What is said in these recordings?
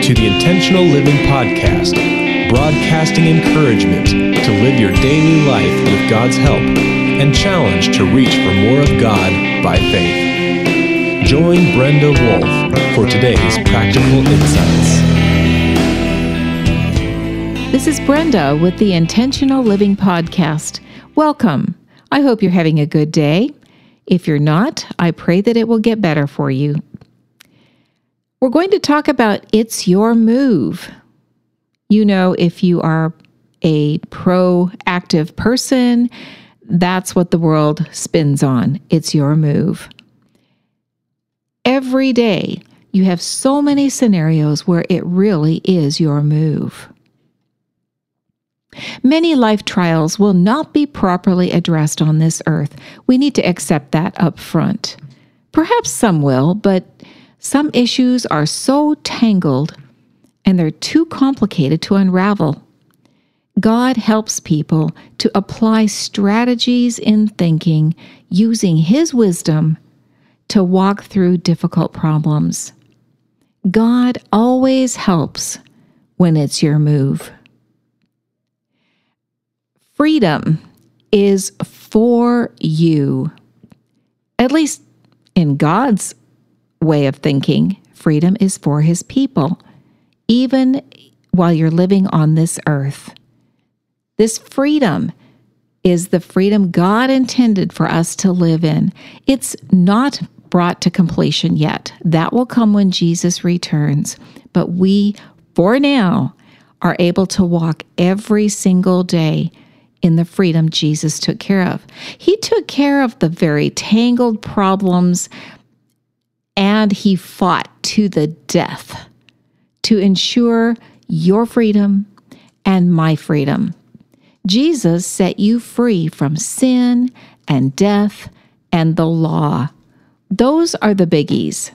To the Intentional Living Podcast, broadcasting encouragement to live your daily life with God's help and challenge to reach for more of God by faith. Join Brenda Wolf for today's practical insights. This is Brenda with the Intentional Living Podcast. Welcome. I hope you're having a good day. If you're not, I pray that it will get better for you. We're going to talk about It's Your Move. You know, if you are a proactive person, that's what the world spins on. It's your move. Every day, you have so many scenarios where it really is your move. Many life trials will not be properly addressed on this earth. We need to accept that up front. Perhaps some will, but some issues are so tangled and they're too complicated to unravel. God helps people to apply strategies in thinking using His wisdom to walk through difficult problems. God always helps when it's your move. Freedom is for you, at least in God's way of thinking, freedom is for his people, even while you're living on this earth. This freedom is the freedom God intended for us to live in. It's not brought to completion yet. That will come when Jesus returns. But we, for now, are able to walk every single day in the freedom Jesus took care of. He took care of the very tangled problems and he fought to the death to ensure your freedom and my freedom. Jesus set you free from sin and death and the law. Those are the biggies.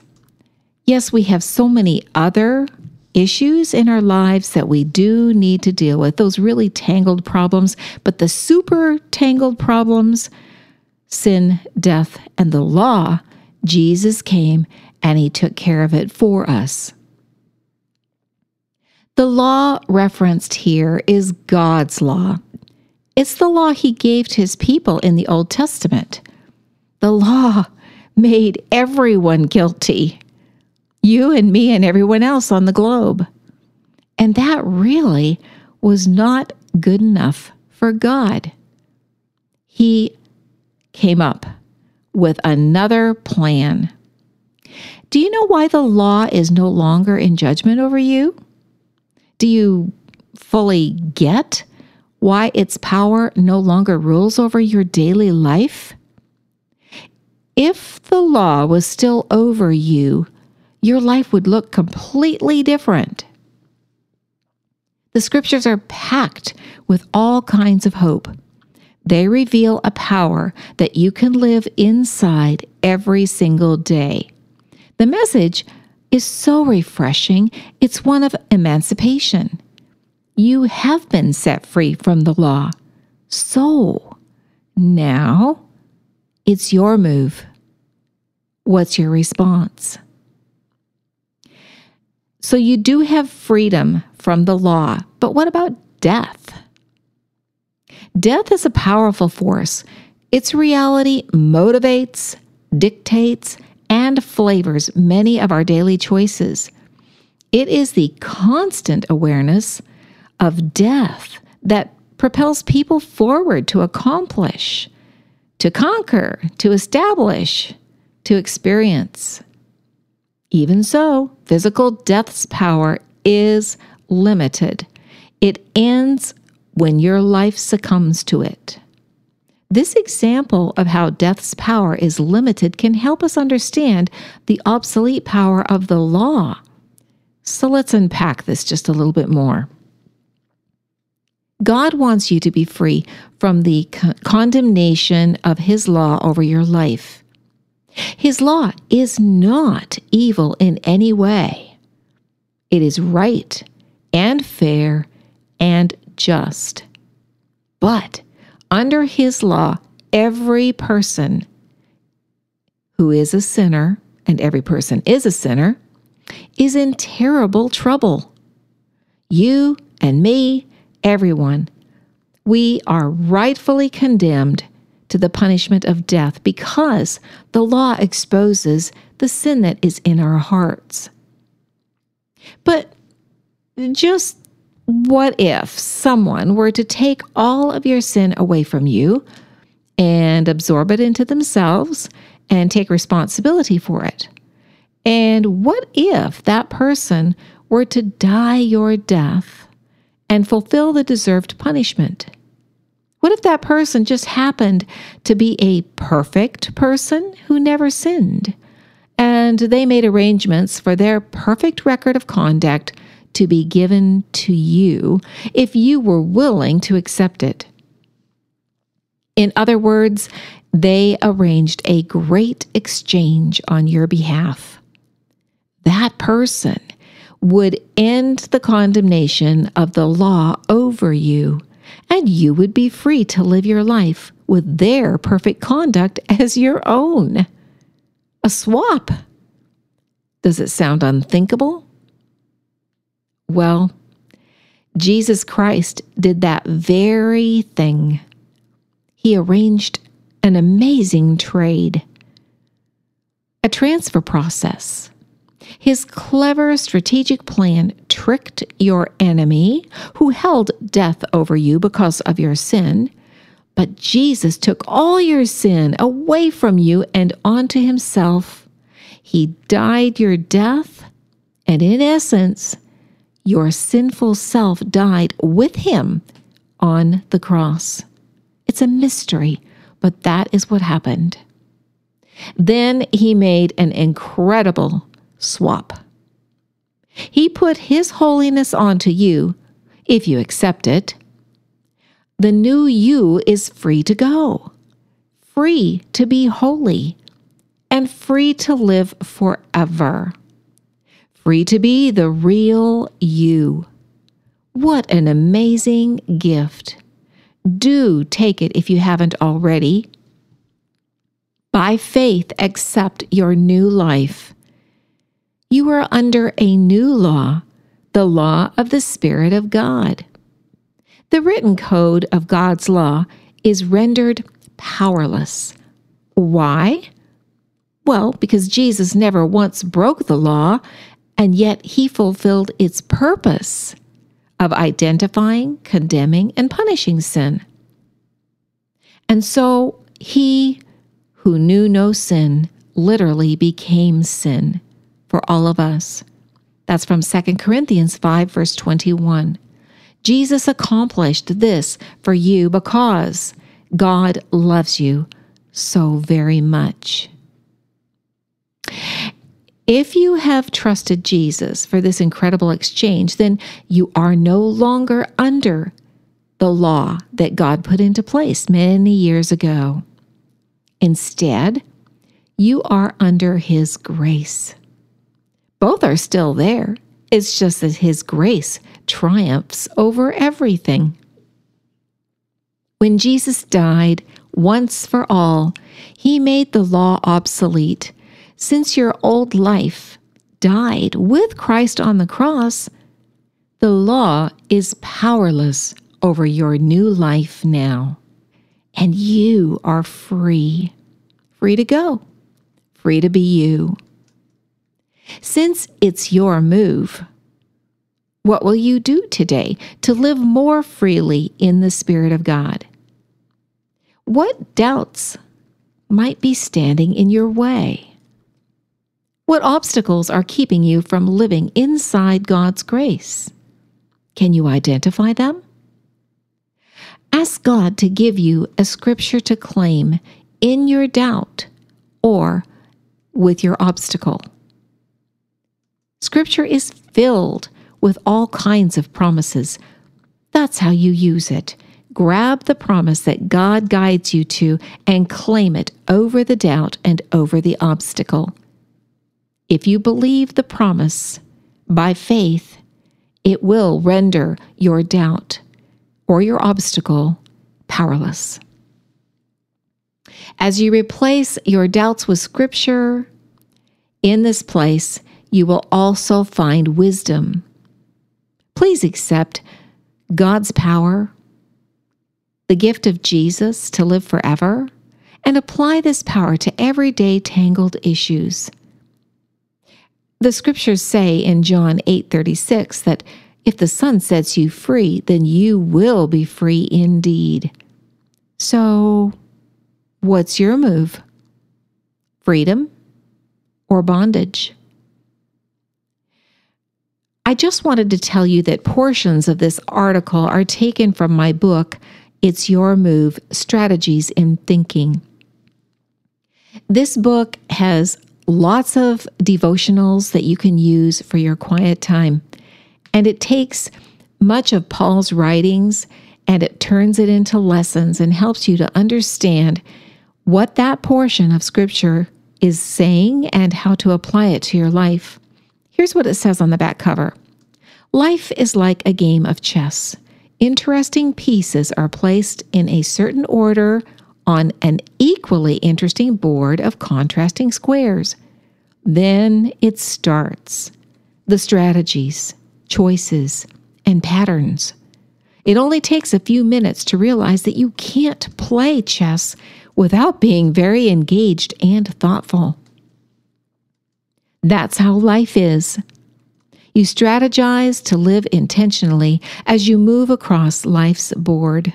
Yes, we have so many other issues in our lives that we do need to deal with, those really tangled problems, but the super tangled problems, sin, death, and the law, Jesus came and he took care of it for us. The law referenced here is God's law. It's the law he gave to his people in the Old Testament. The law made everyone guilty you and me and everyone else on the globe. And that really was not good enough for God. He came up with another plan. Do you know why the law is no longer in judgment over you? Do you fully get why its power no longer rules over your daily life? If the law was still over you, your life would look completely different. The scriptures are packed with all kinds of hope. They reveal a power that you can live inside every single day. The message is so refreshing, it's one of emancipation. You have been set free from the law. So now it's your move. What's your response? So you do have freedom from the law, but what about death? Death is a powerful force. Its reality motivates, dictates, and flavors many of our daily choices. It is the constant awareness of death that propels people forward to accomplish, to conquer, to establish, to experience. Even so, physical death's power is limited. It ends when your life succumbs to it. This example of how death's power is limited can help us understand the obsolete power of the law. So let's unpack this just a little bit more. God wants you to be free from the con- condemnation of His law over your life. His law is not evil in any way. It is right and fair and just. But under his law, every person who is a sinner, and every person is a sinner, is in terrible trouble. You and me, everyone, we are rightfully condemned to the punishment of death because the law exposes the sin that is in our hearts. But just what if someone were to take all of your sin away from you and absorb it into themselves and take responsibility for it? And what if that person were to die your death and fulfill the deserved punishment? What if that person just happened to be a perfect person who never sinned? And they made arrangements for their perfect record of conduct to be given to you if you were willing to accept it. In other words, they arranged a great exchange on your behalf. That person would end the condemnation of the law over you, and you would be free to live your life with their perfect conduct as your own. A swap. Does it sound unthinkable? Well, Jesus Christ did that very thing. He arranged an amazing trade, a transfer process. His clever strategic plan tricked your enemy, who held death over you because of your sin. But Jesus took all your sin away from you and onto himself. He died your death, and in essence, your sinful self died with him on the cross. It's a mystery, but that is what happened. Then he made an incredible swap. He put his holiness onto you if you accept it. The new you is free to go, free to be holy, and free to live forever free to be the real you. What an amazing gift. Do take it if you haven't already. By faith, accept your new life. You are under a new law, the law of the Spirit of God. The written code of God's law is rendered powerless. Why? Well, because Jesus never once broke the law and yet he fulfilled its purpose of identifying, condemning, and punishing sin. And so he who knew no sin literally became sin for all of us. That's from 2 Corinthians 5, verse 21. Jesus accomplished this for you because God loves you so very much. If you have trusted Jesus for this incredible exchange, then you are no longer under the law that God put into place many years ago. Instead, you are under His grace. Both are still there. It's just that His grace triumphs over everything. When Jesus died once for all, He made the law obsolete since your old life died with Christ on the cross, the law is powerless over your new life now. And you are free, free to go, free to be you. Since it's your move, what will you do today to live more freely in the Spirit of God? What doubts might be standing in your way? What obstacles are keeping you from living inside God's grace? Can you identify them? Ask God to give you a scripture to claim in your doubt or with your obstacle. Scripture is filled with all kinds of promises. That's how you use it. Grab the promise that God guides you to and claim it over the doubt and over the obstacle. If you believe the promise by faith, it will render your doubt or your obstacle powerless. As you replace your doubts with Scripture, in this place, you will also find wisdom. Please accept God's power, the gift of Jesus to live forever, and apply this power to everyday tangled issues. The scriptures say in John 8:36 that if the Son sets you free, then you will be free indeed. So, what's your move? Freedom or bondage? I just wanted to tell you that portions of this article are taken from my book, It's Your Move Strategies in Thinking. This book has lots of devotionals that you can use for your quiet time. And it takes much of Paul's writings and it turns it into lessons and helps you to understand what that portion of Scripture is saying and how to apply it to your life. Here's what it says on the back cover Life is like a game of chess. Interesting pieces are placed in a certain order on an equally interesting board of contrasting squares. Then it starts. The strategies, choices, and patterns. It only takes a few minutes to realize that you can't play chess without being very engaged and thoughtful. That's how life is. You strategize to live intentionally as you move across life's board.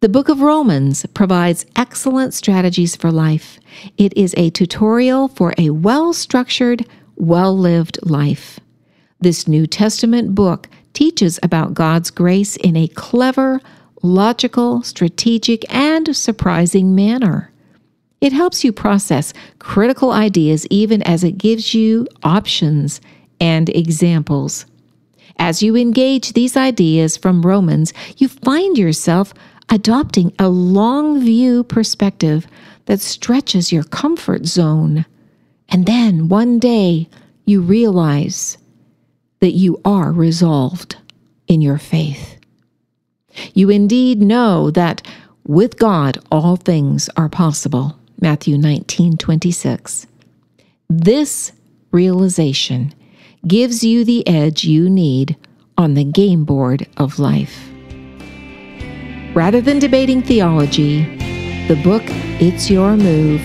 The book of Romans provides excellent strategies for life. It is a tutorial for a well structured, well lived life. This New Testament book teaches about God's grace in a clever, logical, strategic, and surprising manner. It helps you process critical ideas even as it gives you options and examples. As you engage these ideas from Romans, you find yourself adopting a long view perspective that stretches your comfort zone. And then one day you realize that you are resolved in your faith. You indeed know that with God all things are possible. Matthew 19 26. This realization gives you the edge you need on the game board of life. Rather than debating theology, the book It's Your Move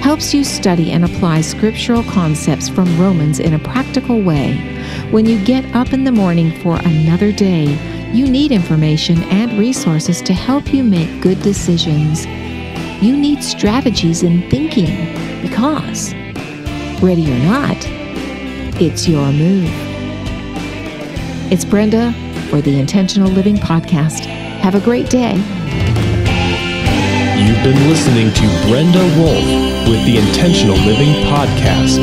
helps you study and apply scriptural concepts from Romans in a practical way. When you get up in the morning for another day, you need information and resources to help you make good decisions. You need strategies in thinking because, ready or not, it's your move. It's Brenda for the Intentional Living Podcast. Have a great day. You've been listening to Brenda Wolf with the Intentional Living Podcast.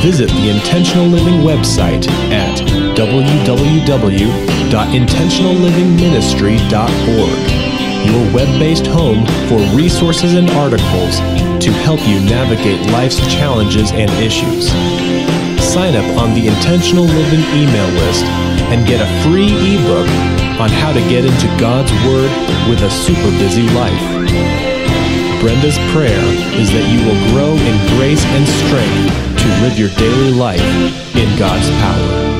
Visit the Intentional Living website at www.intentionallivingministry.org, your web based home for resources and articles to help you navigate life's challenges and issues. Sign up on the Intentional Living email list and get a free ebook on how to get into God's Word with a super busy life. Brenda's prayer is that you will grow in grace and strength to live your daily life in God's power.